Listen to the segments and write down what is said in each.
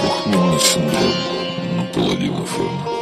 Похмельный синдром на паладин ФМ.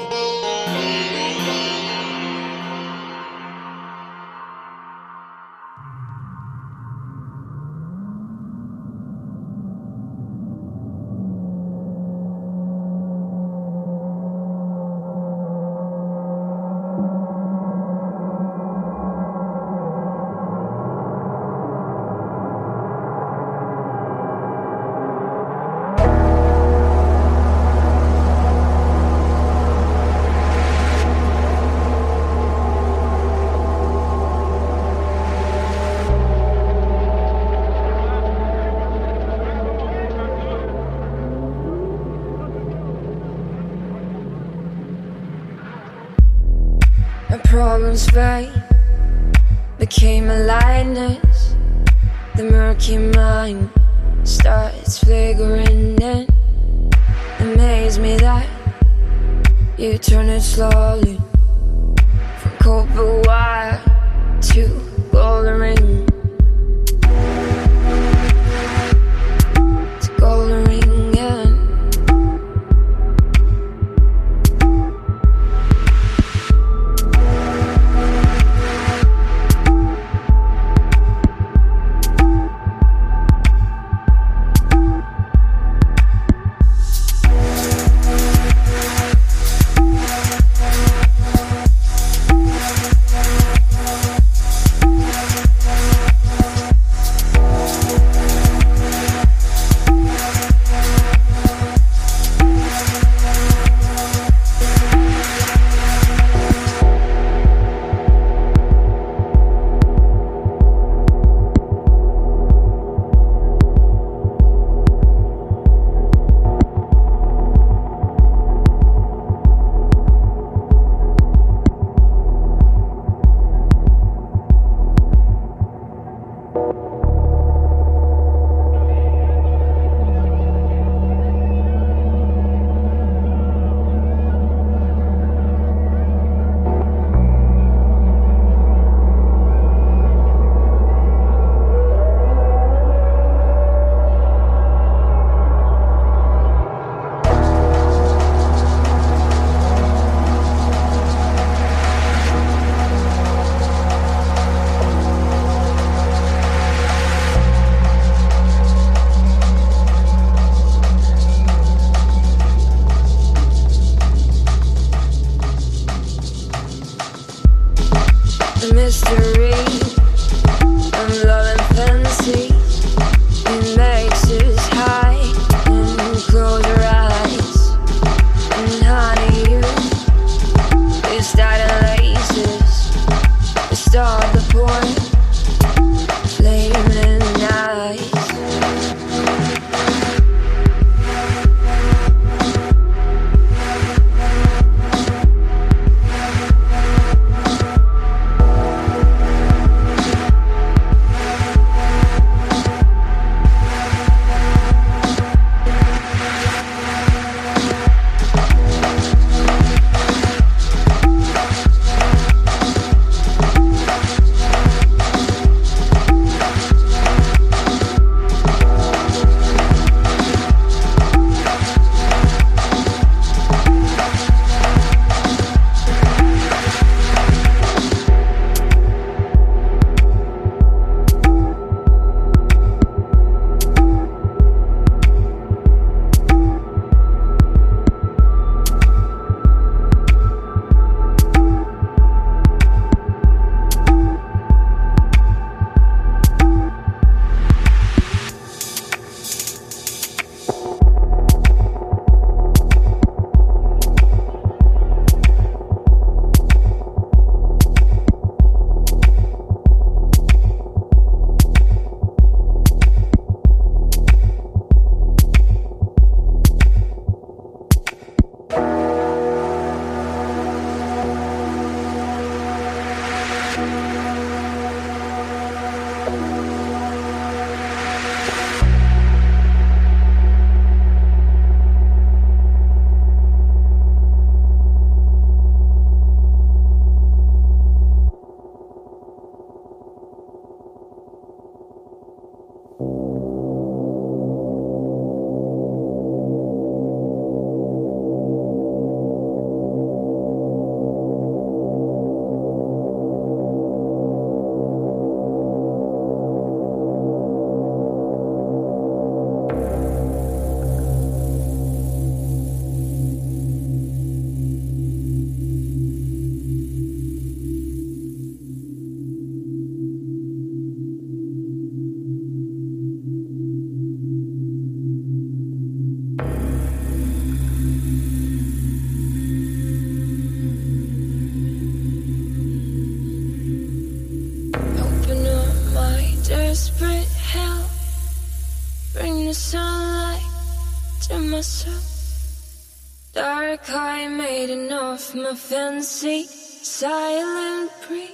Fancy. Silent pre,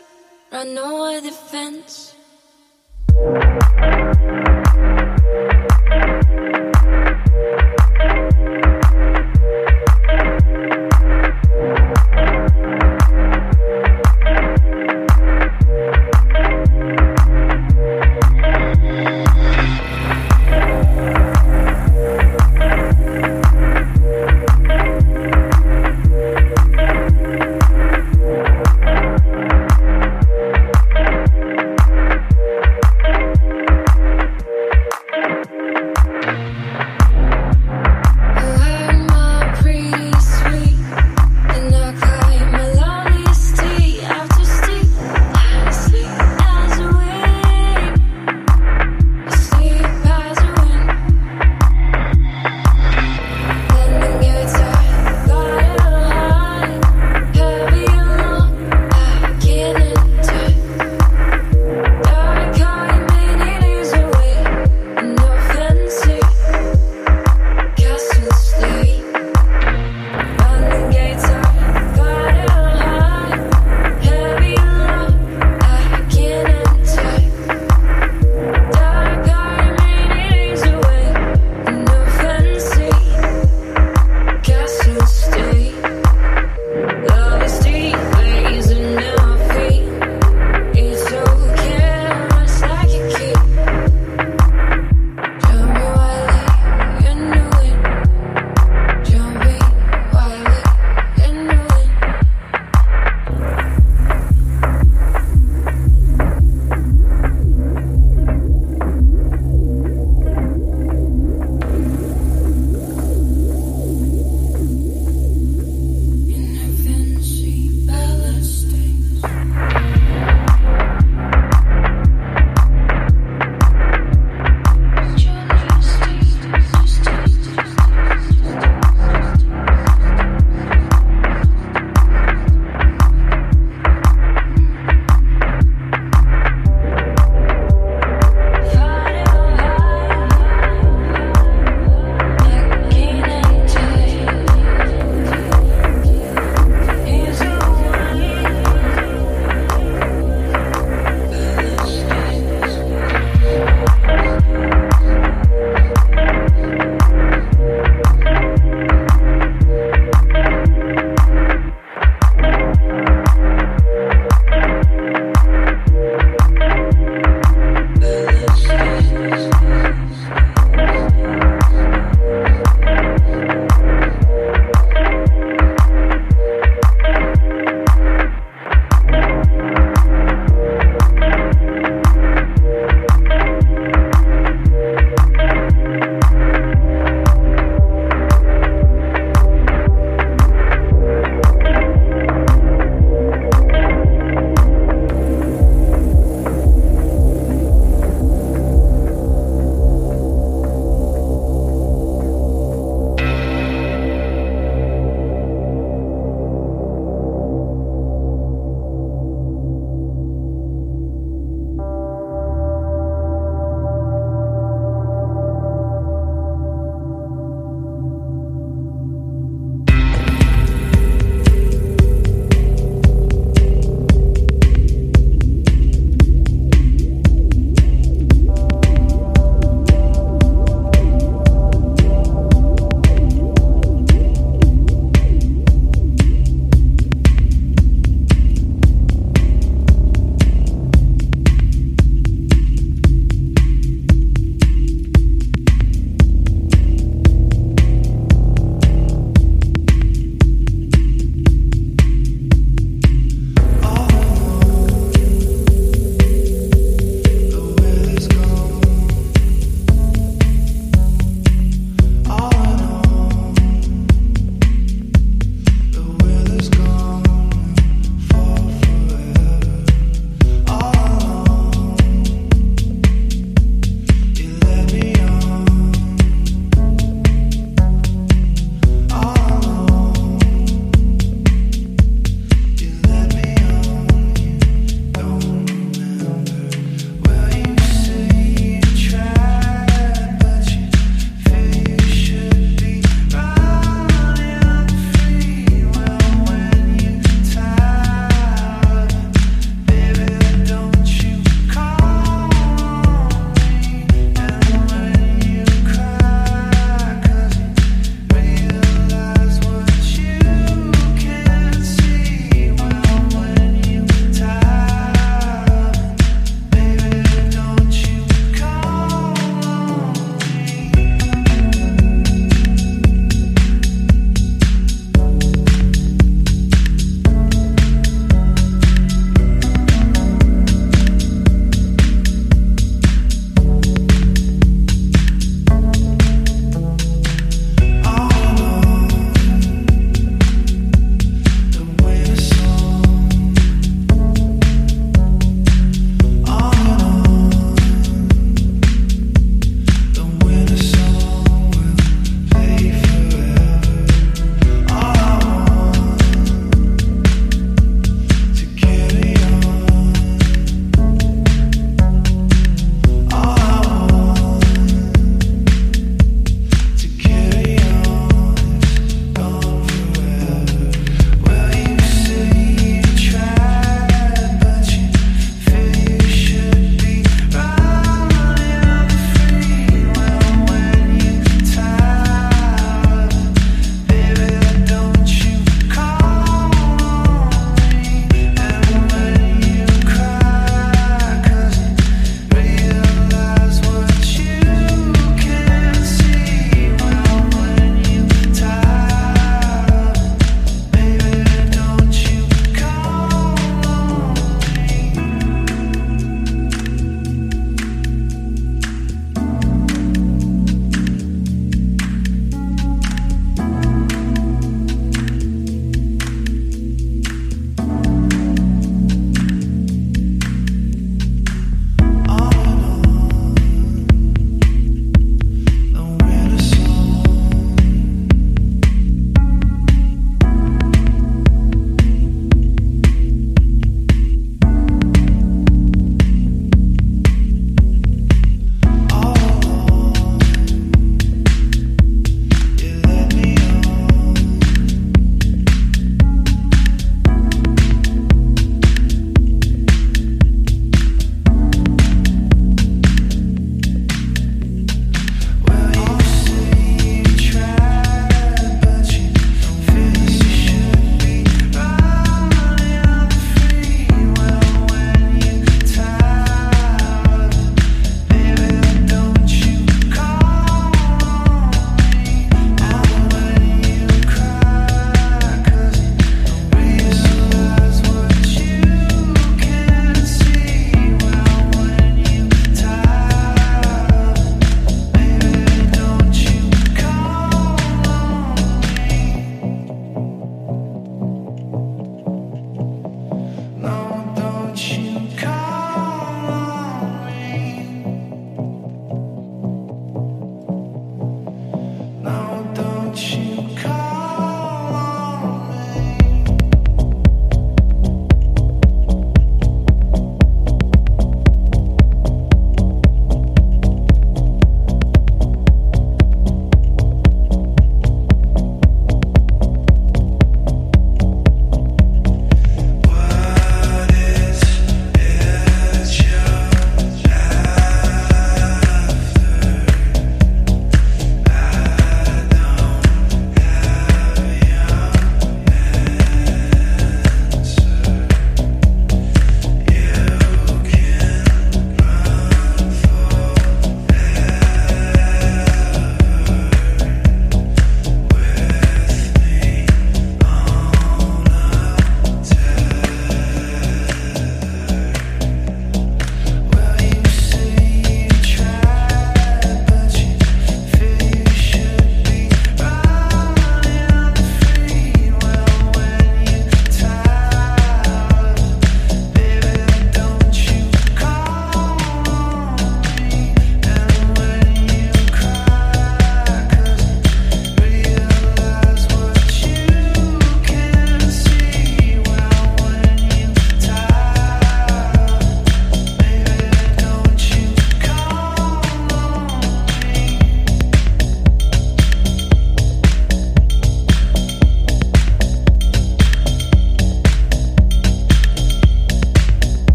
run over the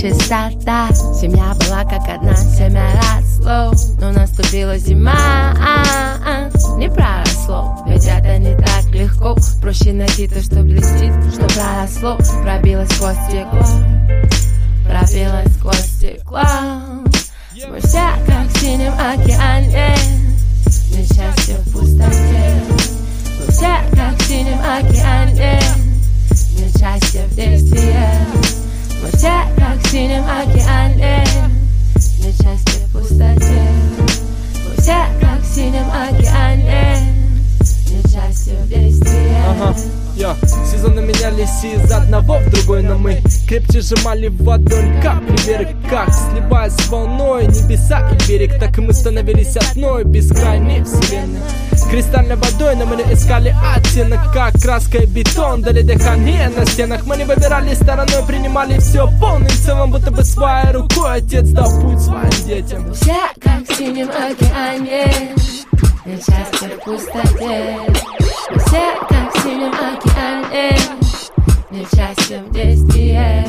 to sad that оттенок Как краска и бетон, дали дыхание на стенах. Мы не выбирали стороной, принимали все полным целом Будто бы своей рукой. Отец дал путь своим детям. Все как в синем океане Мы часто в пустоте. Все как в синем океане Мы часто в действии.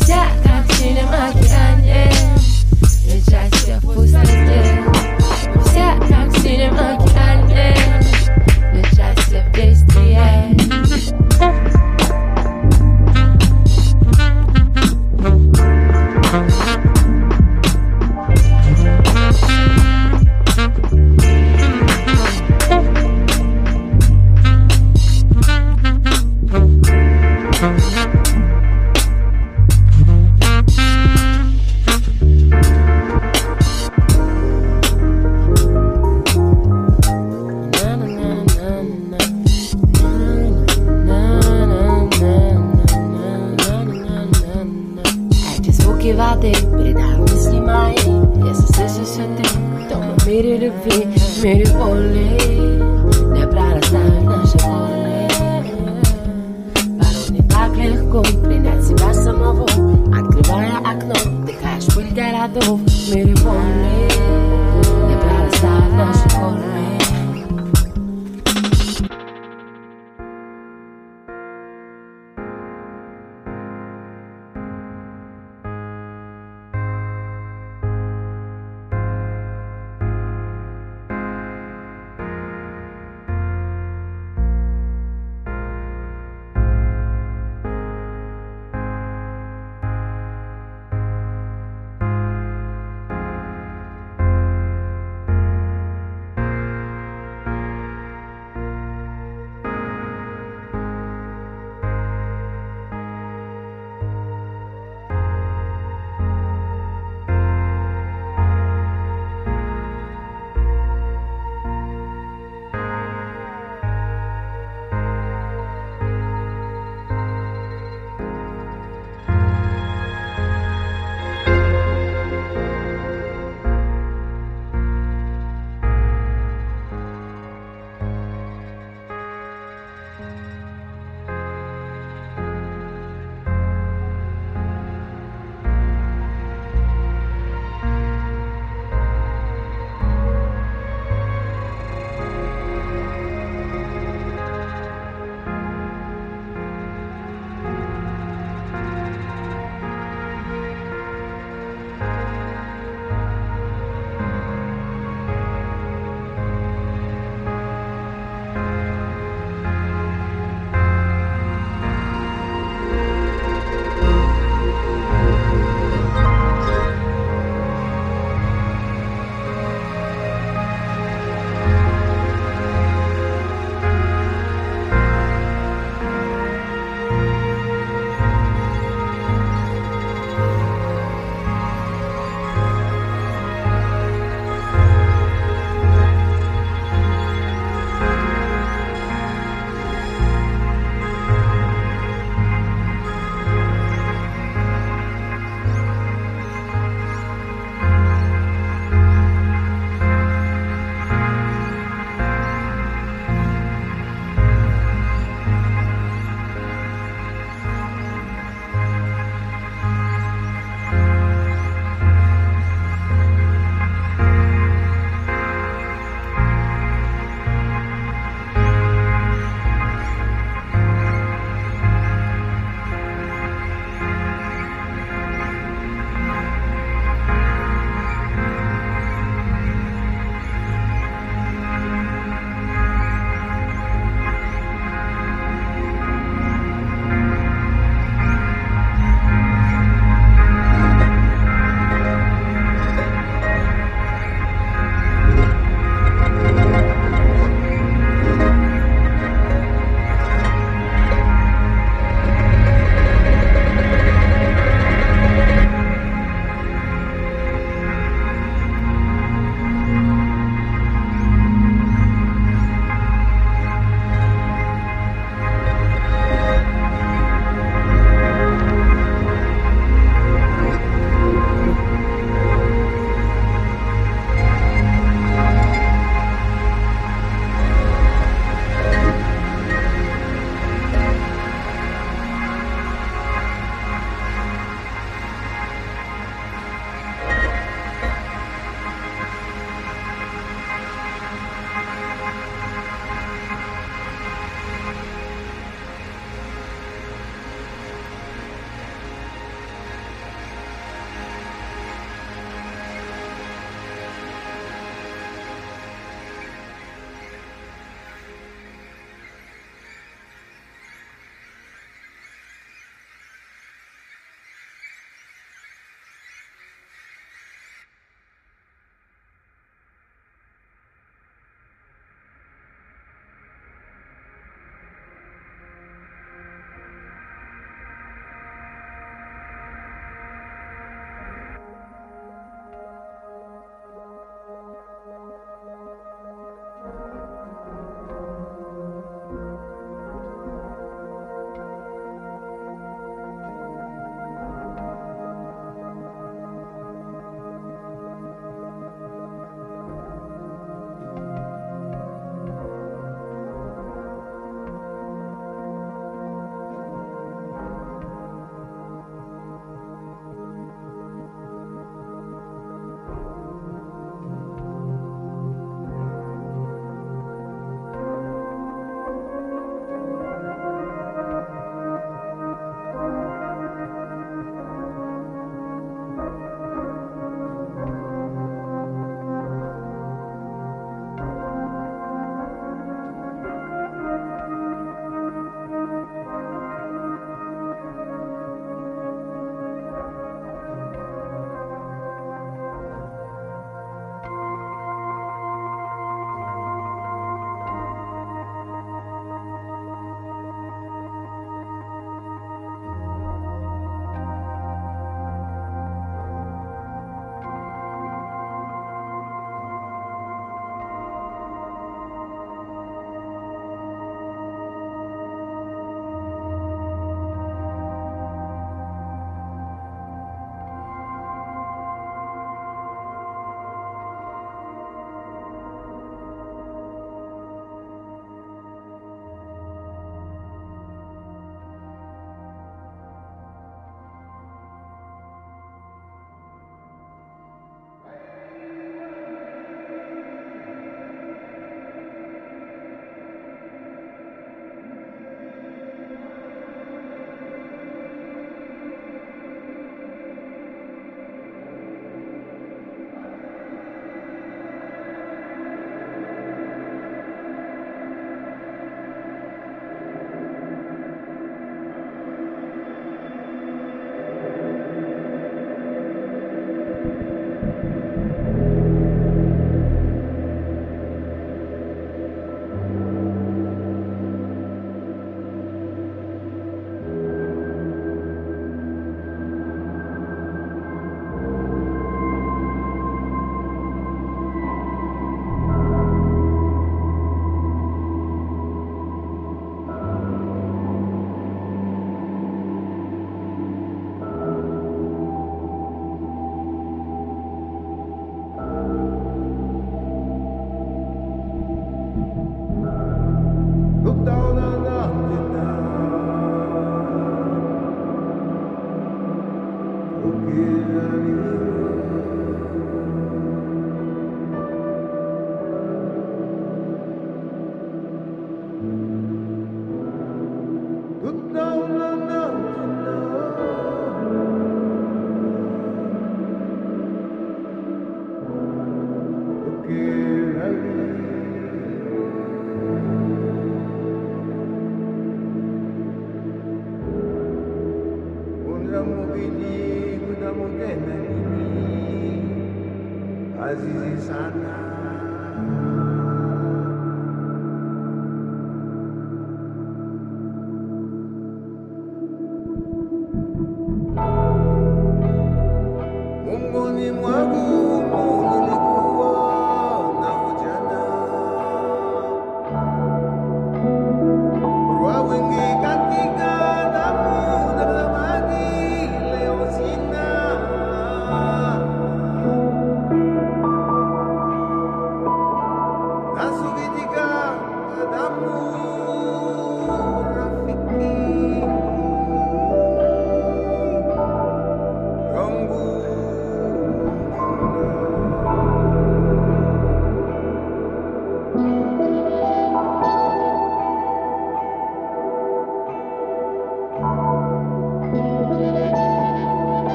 Все как в синем океане Мы часто в пустоте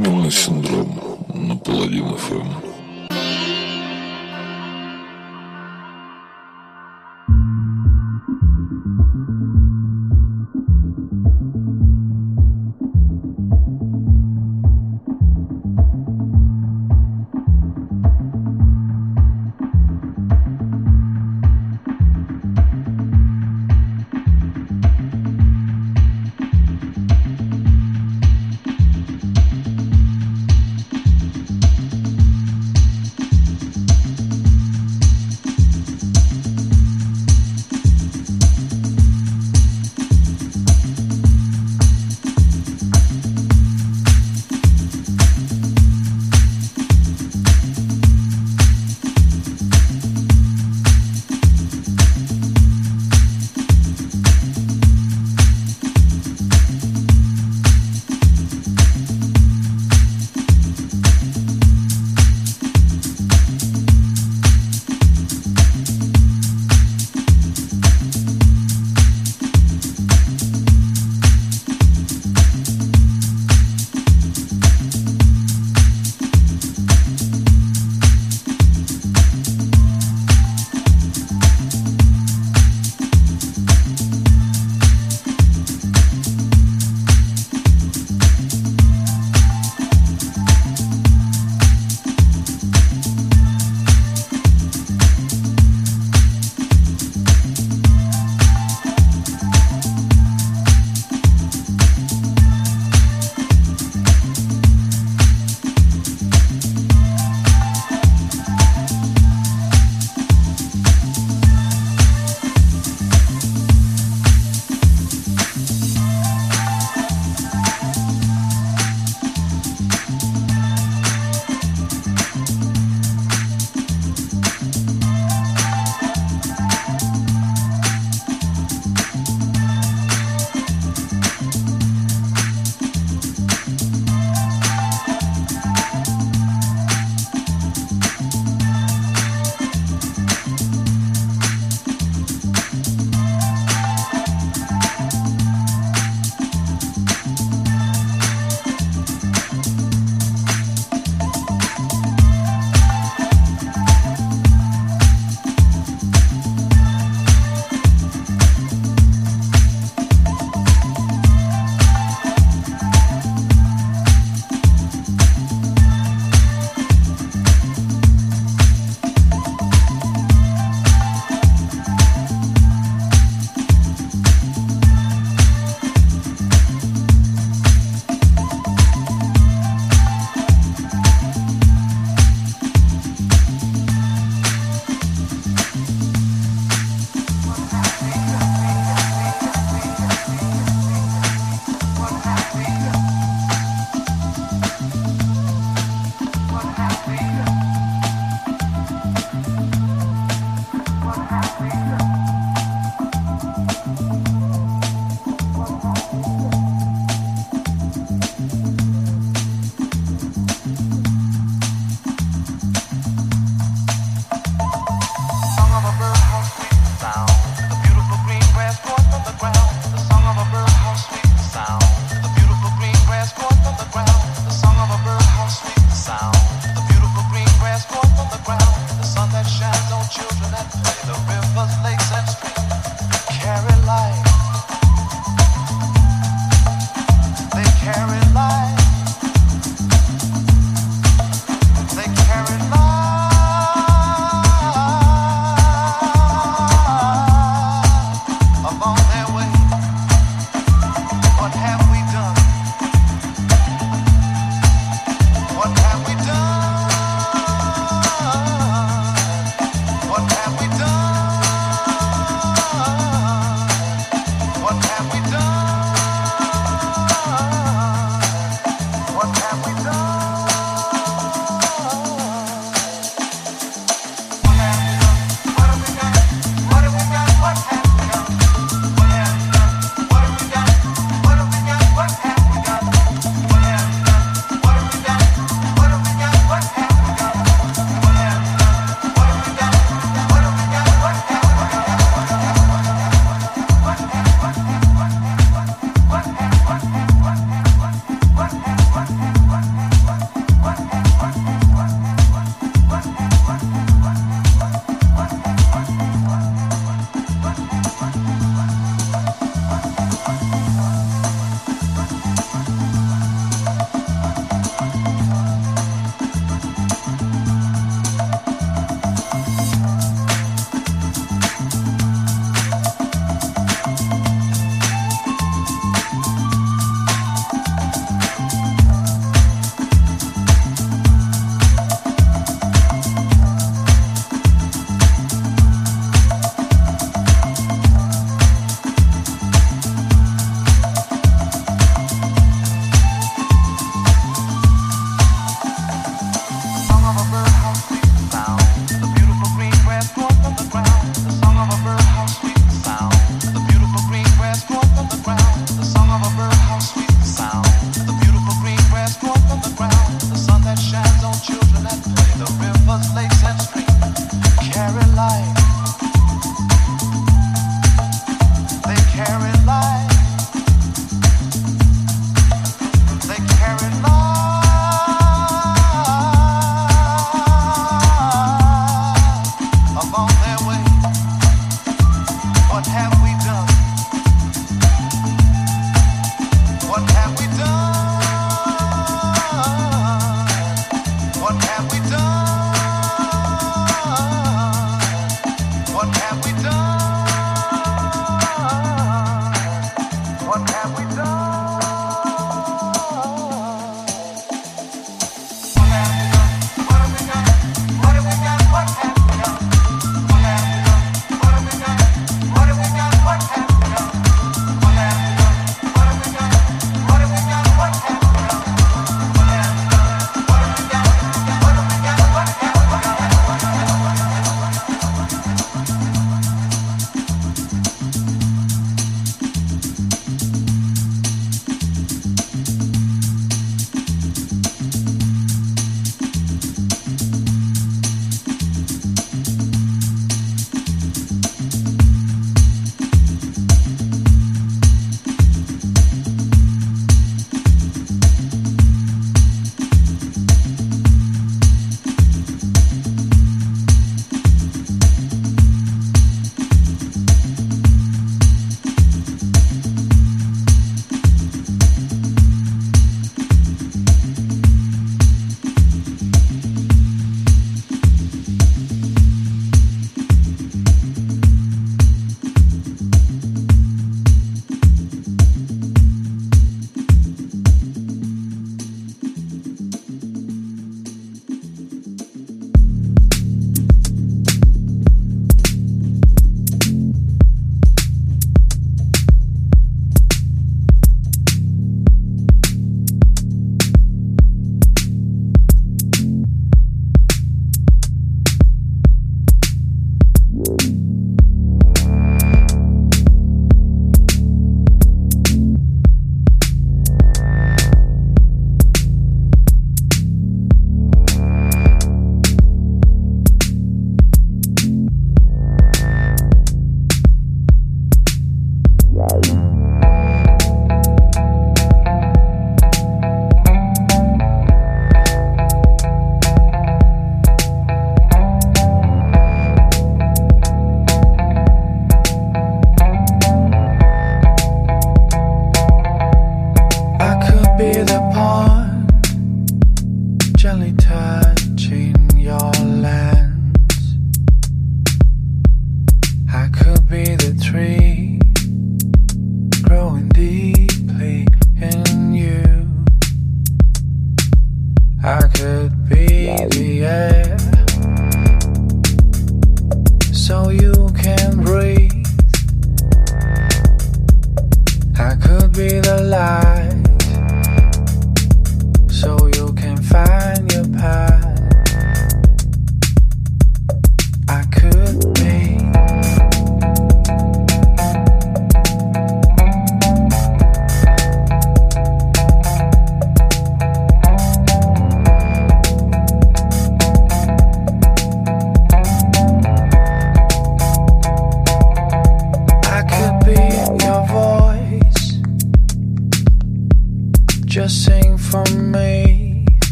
Похмельный синдром на Паладин ФМ.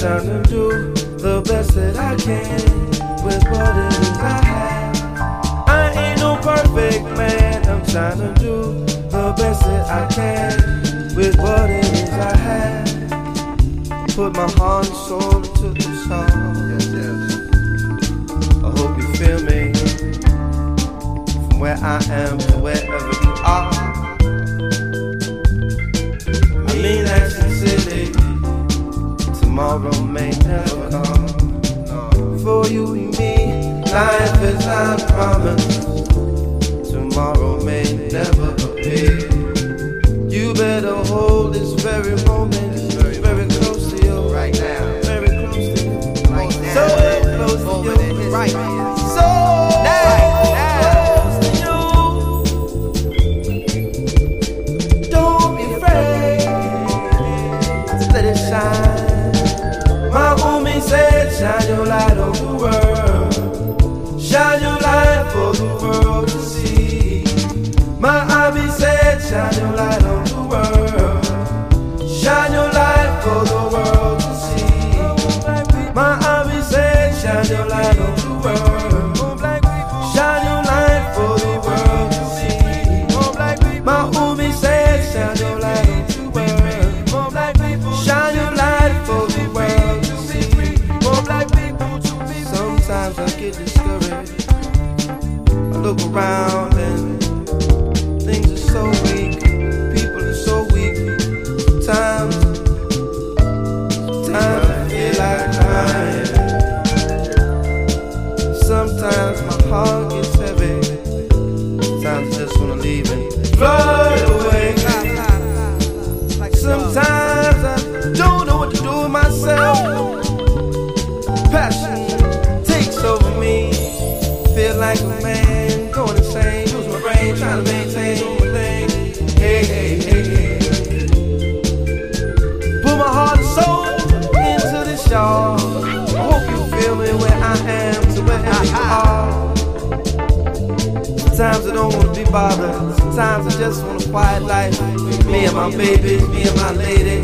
trying to do the best that I can with what it is I have. I ain't no perfect man, I'm trying to do the best that I can with what it is I have. Put my heart and soul into the song. Yes, yes. I hope you feel me from where I am to where tomorrow may never come. For you and me, life is not promised. Tomorrow may never appear. You better hold this very moment very close to right now. Very close to you right now. So close to you right now. shine your light on Sometimes I just want a quiet life. Me and my baby, me and my lady.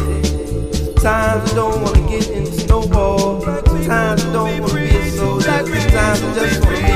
Times I don't want to get into snowball. Times I don't want to be a soldier. Sometimes I just want to be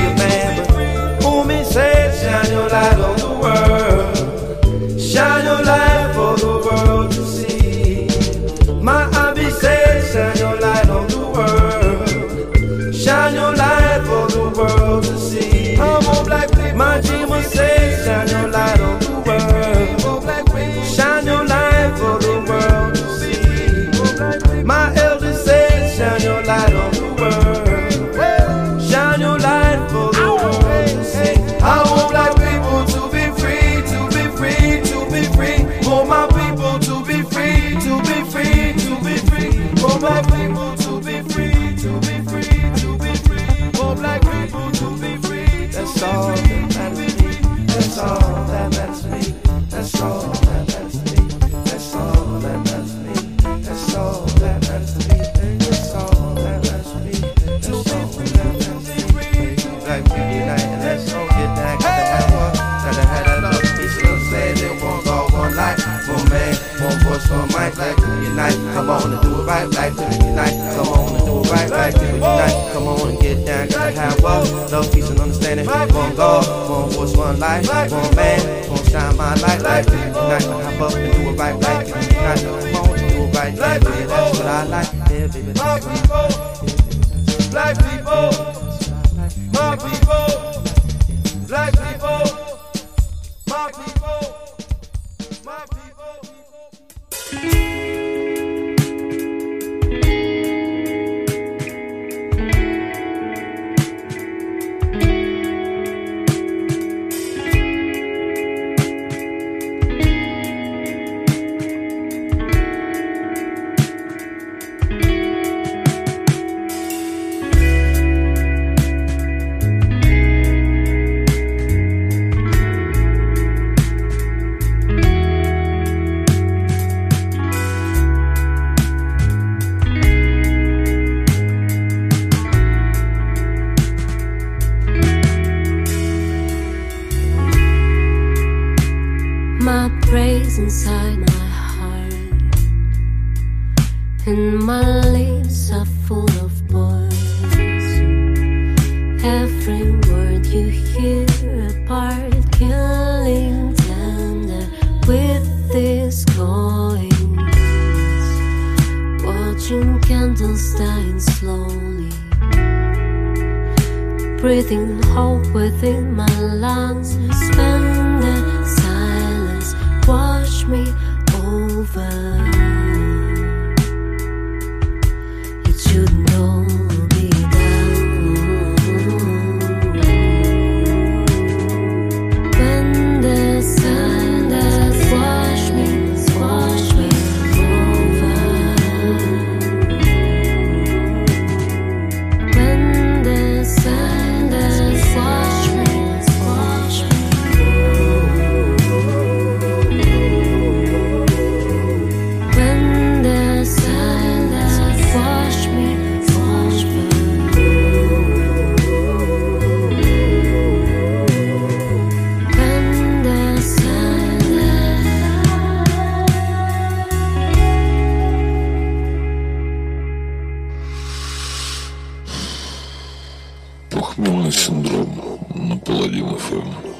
Меланхмелный синдром на Паладин ФМ.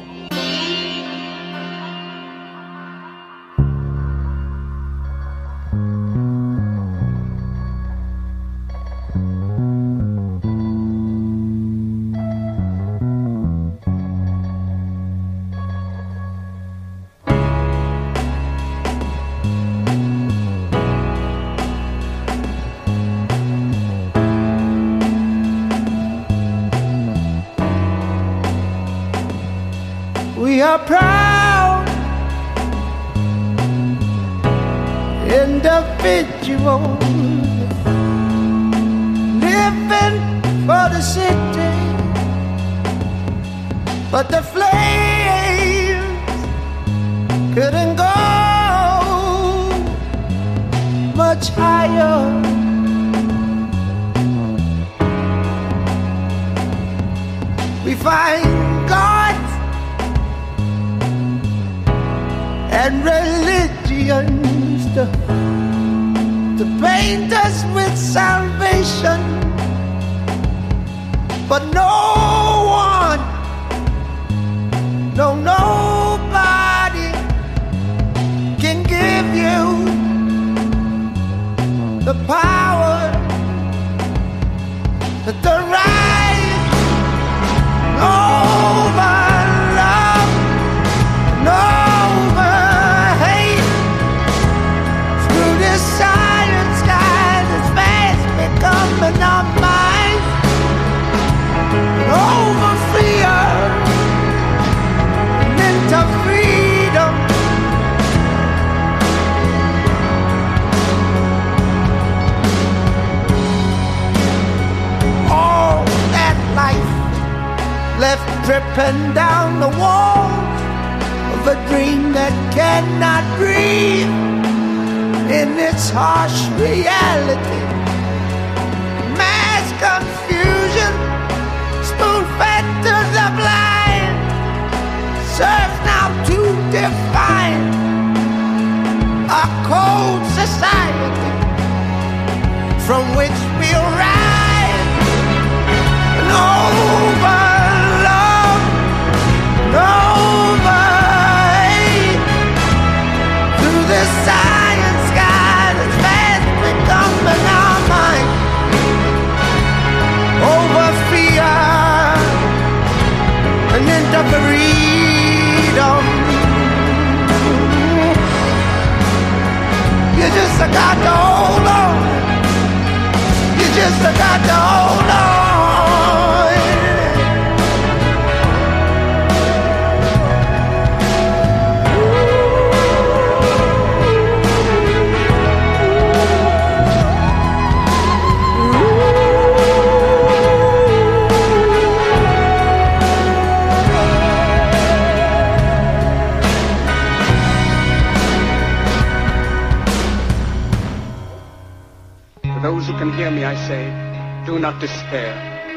Do not despair.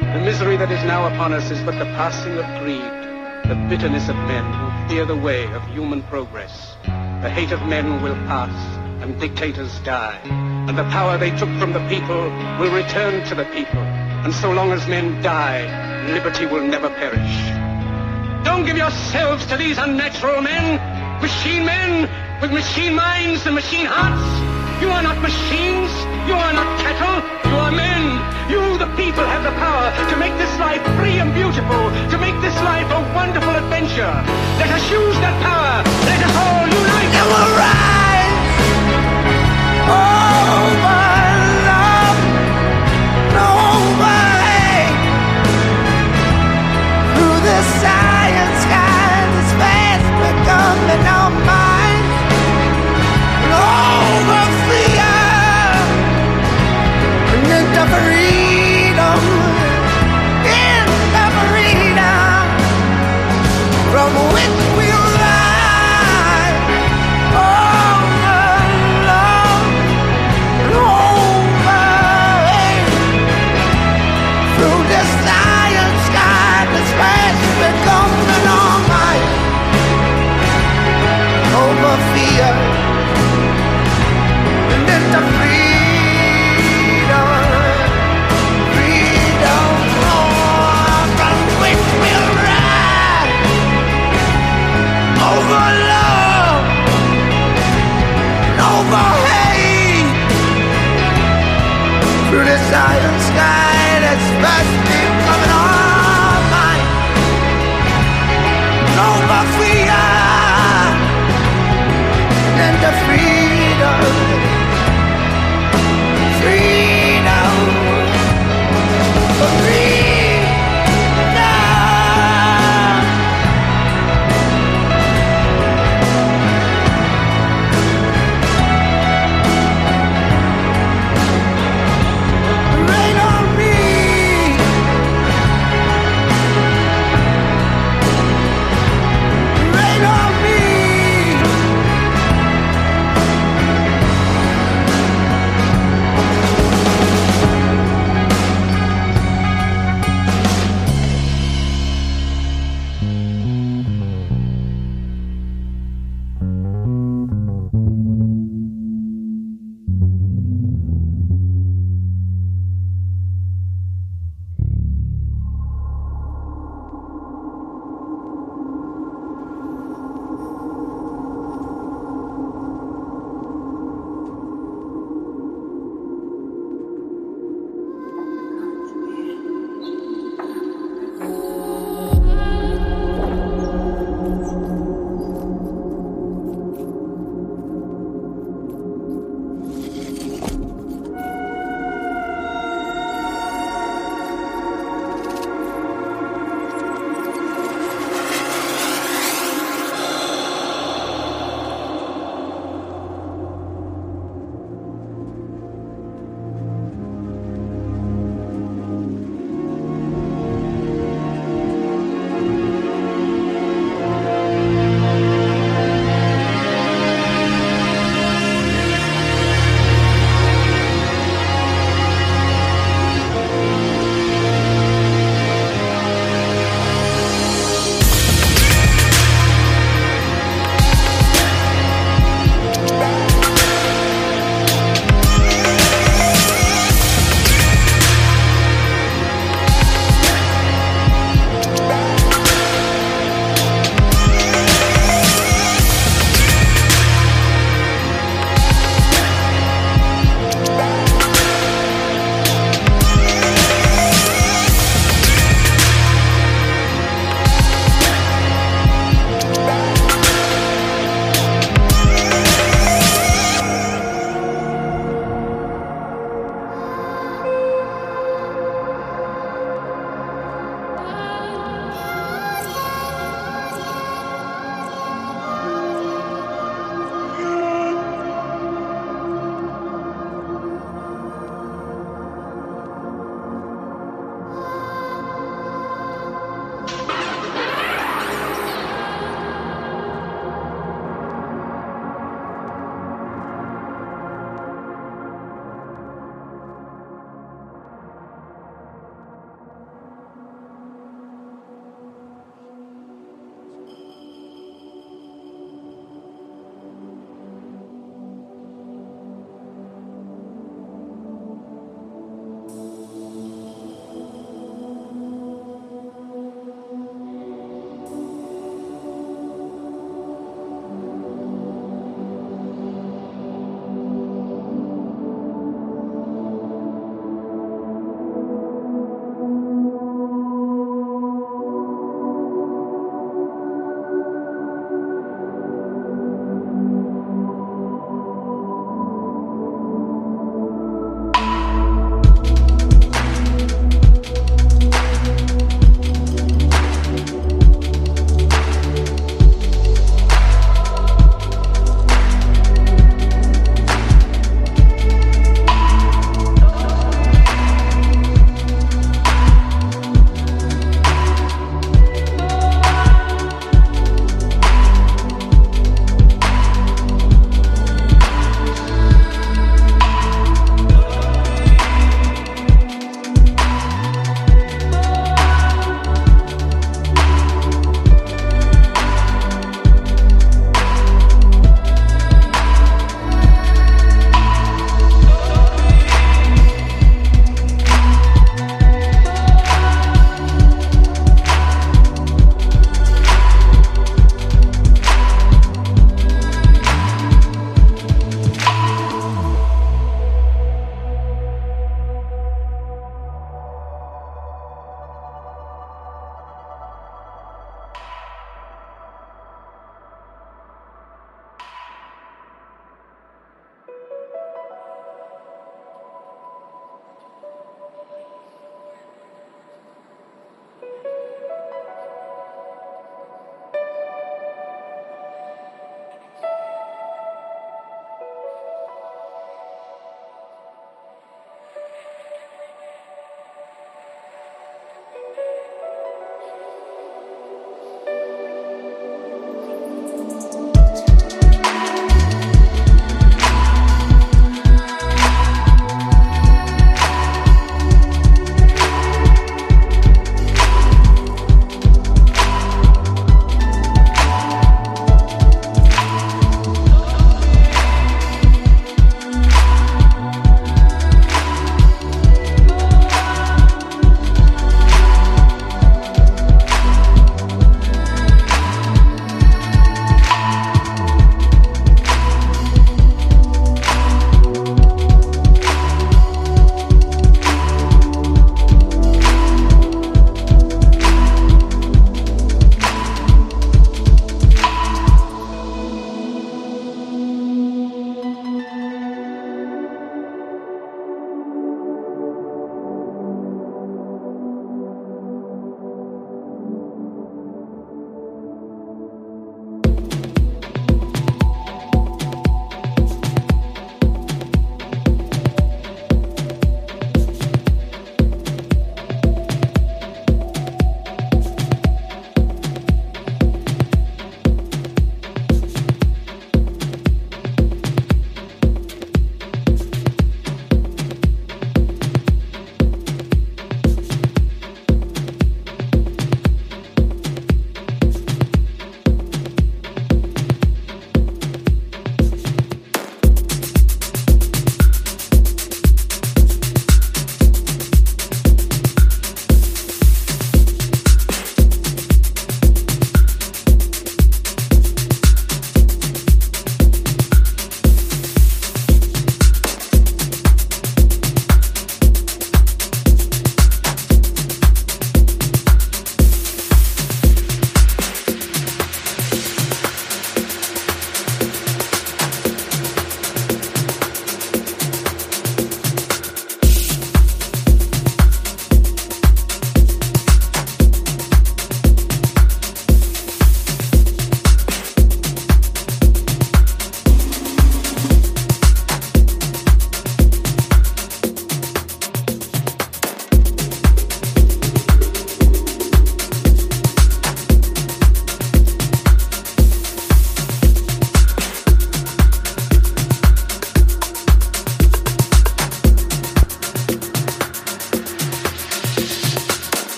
The misery that is now upon us is but the passing of greed, the bitterness of men who fear the way of human progress. The hate of men will pass, and dictators die, and the power they took from the people will return to the people. And so long as men die, liberty will never perish. Don't give yourselves to these unnatural men, machine men with machine minds and machine hearts. You are not machines. You are not cattle. You. You, the people, have the power to make this life free and beautiful, to make this life a wonderful adventure. Let us use that power. Let us all unite. And we'll rise over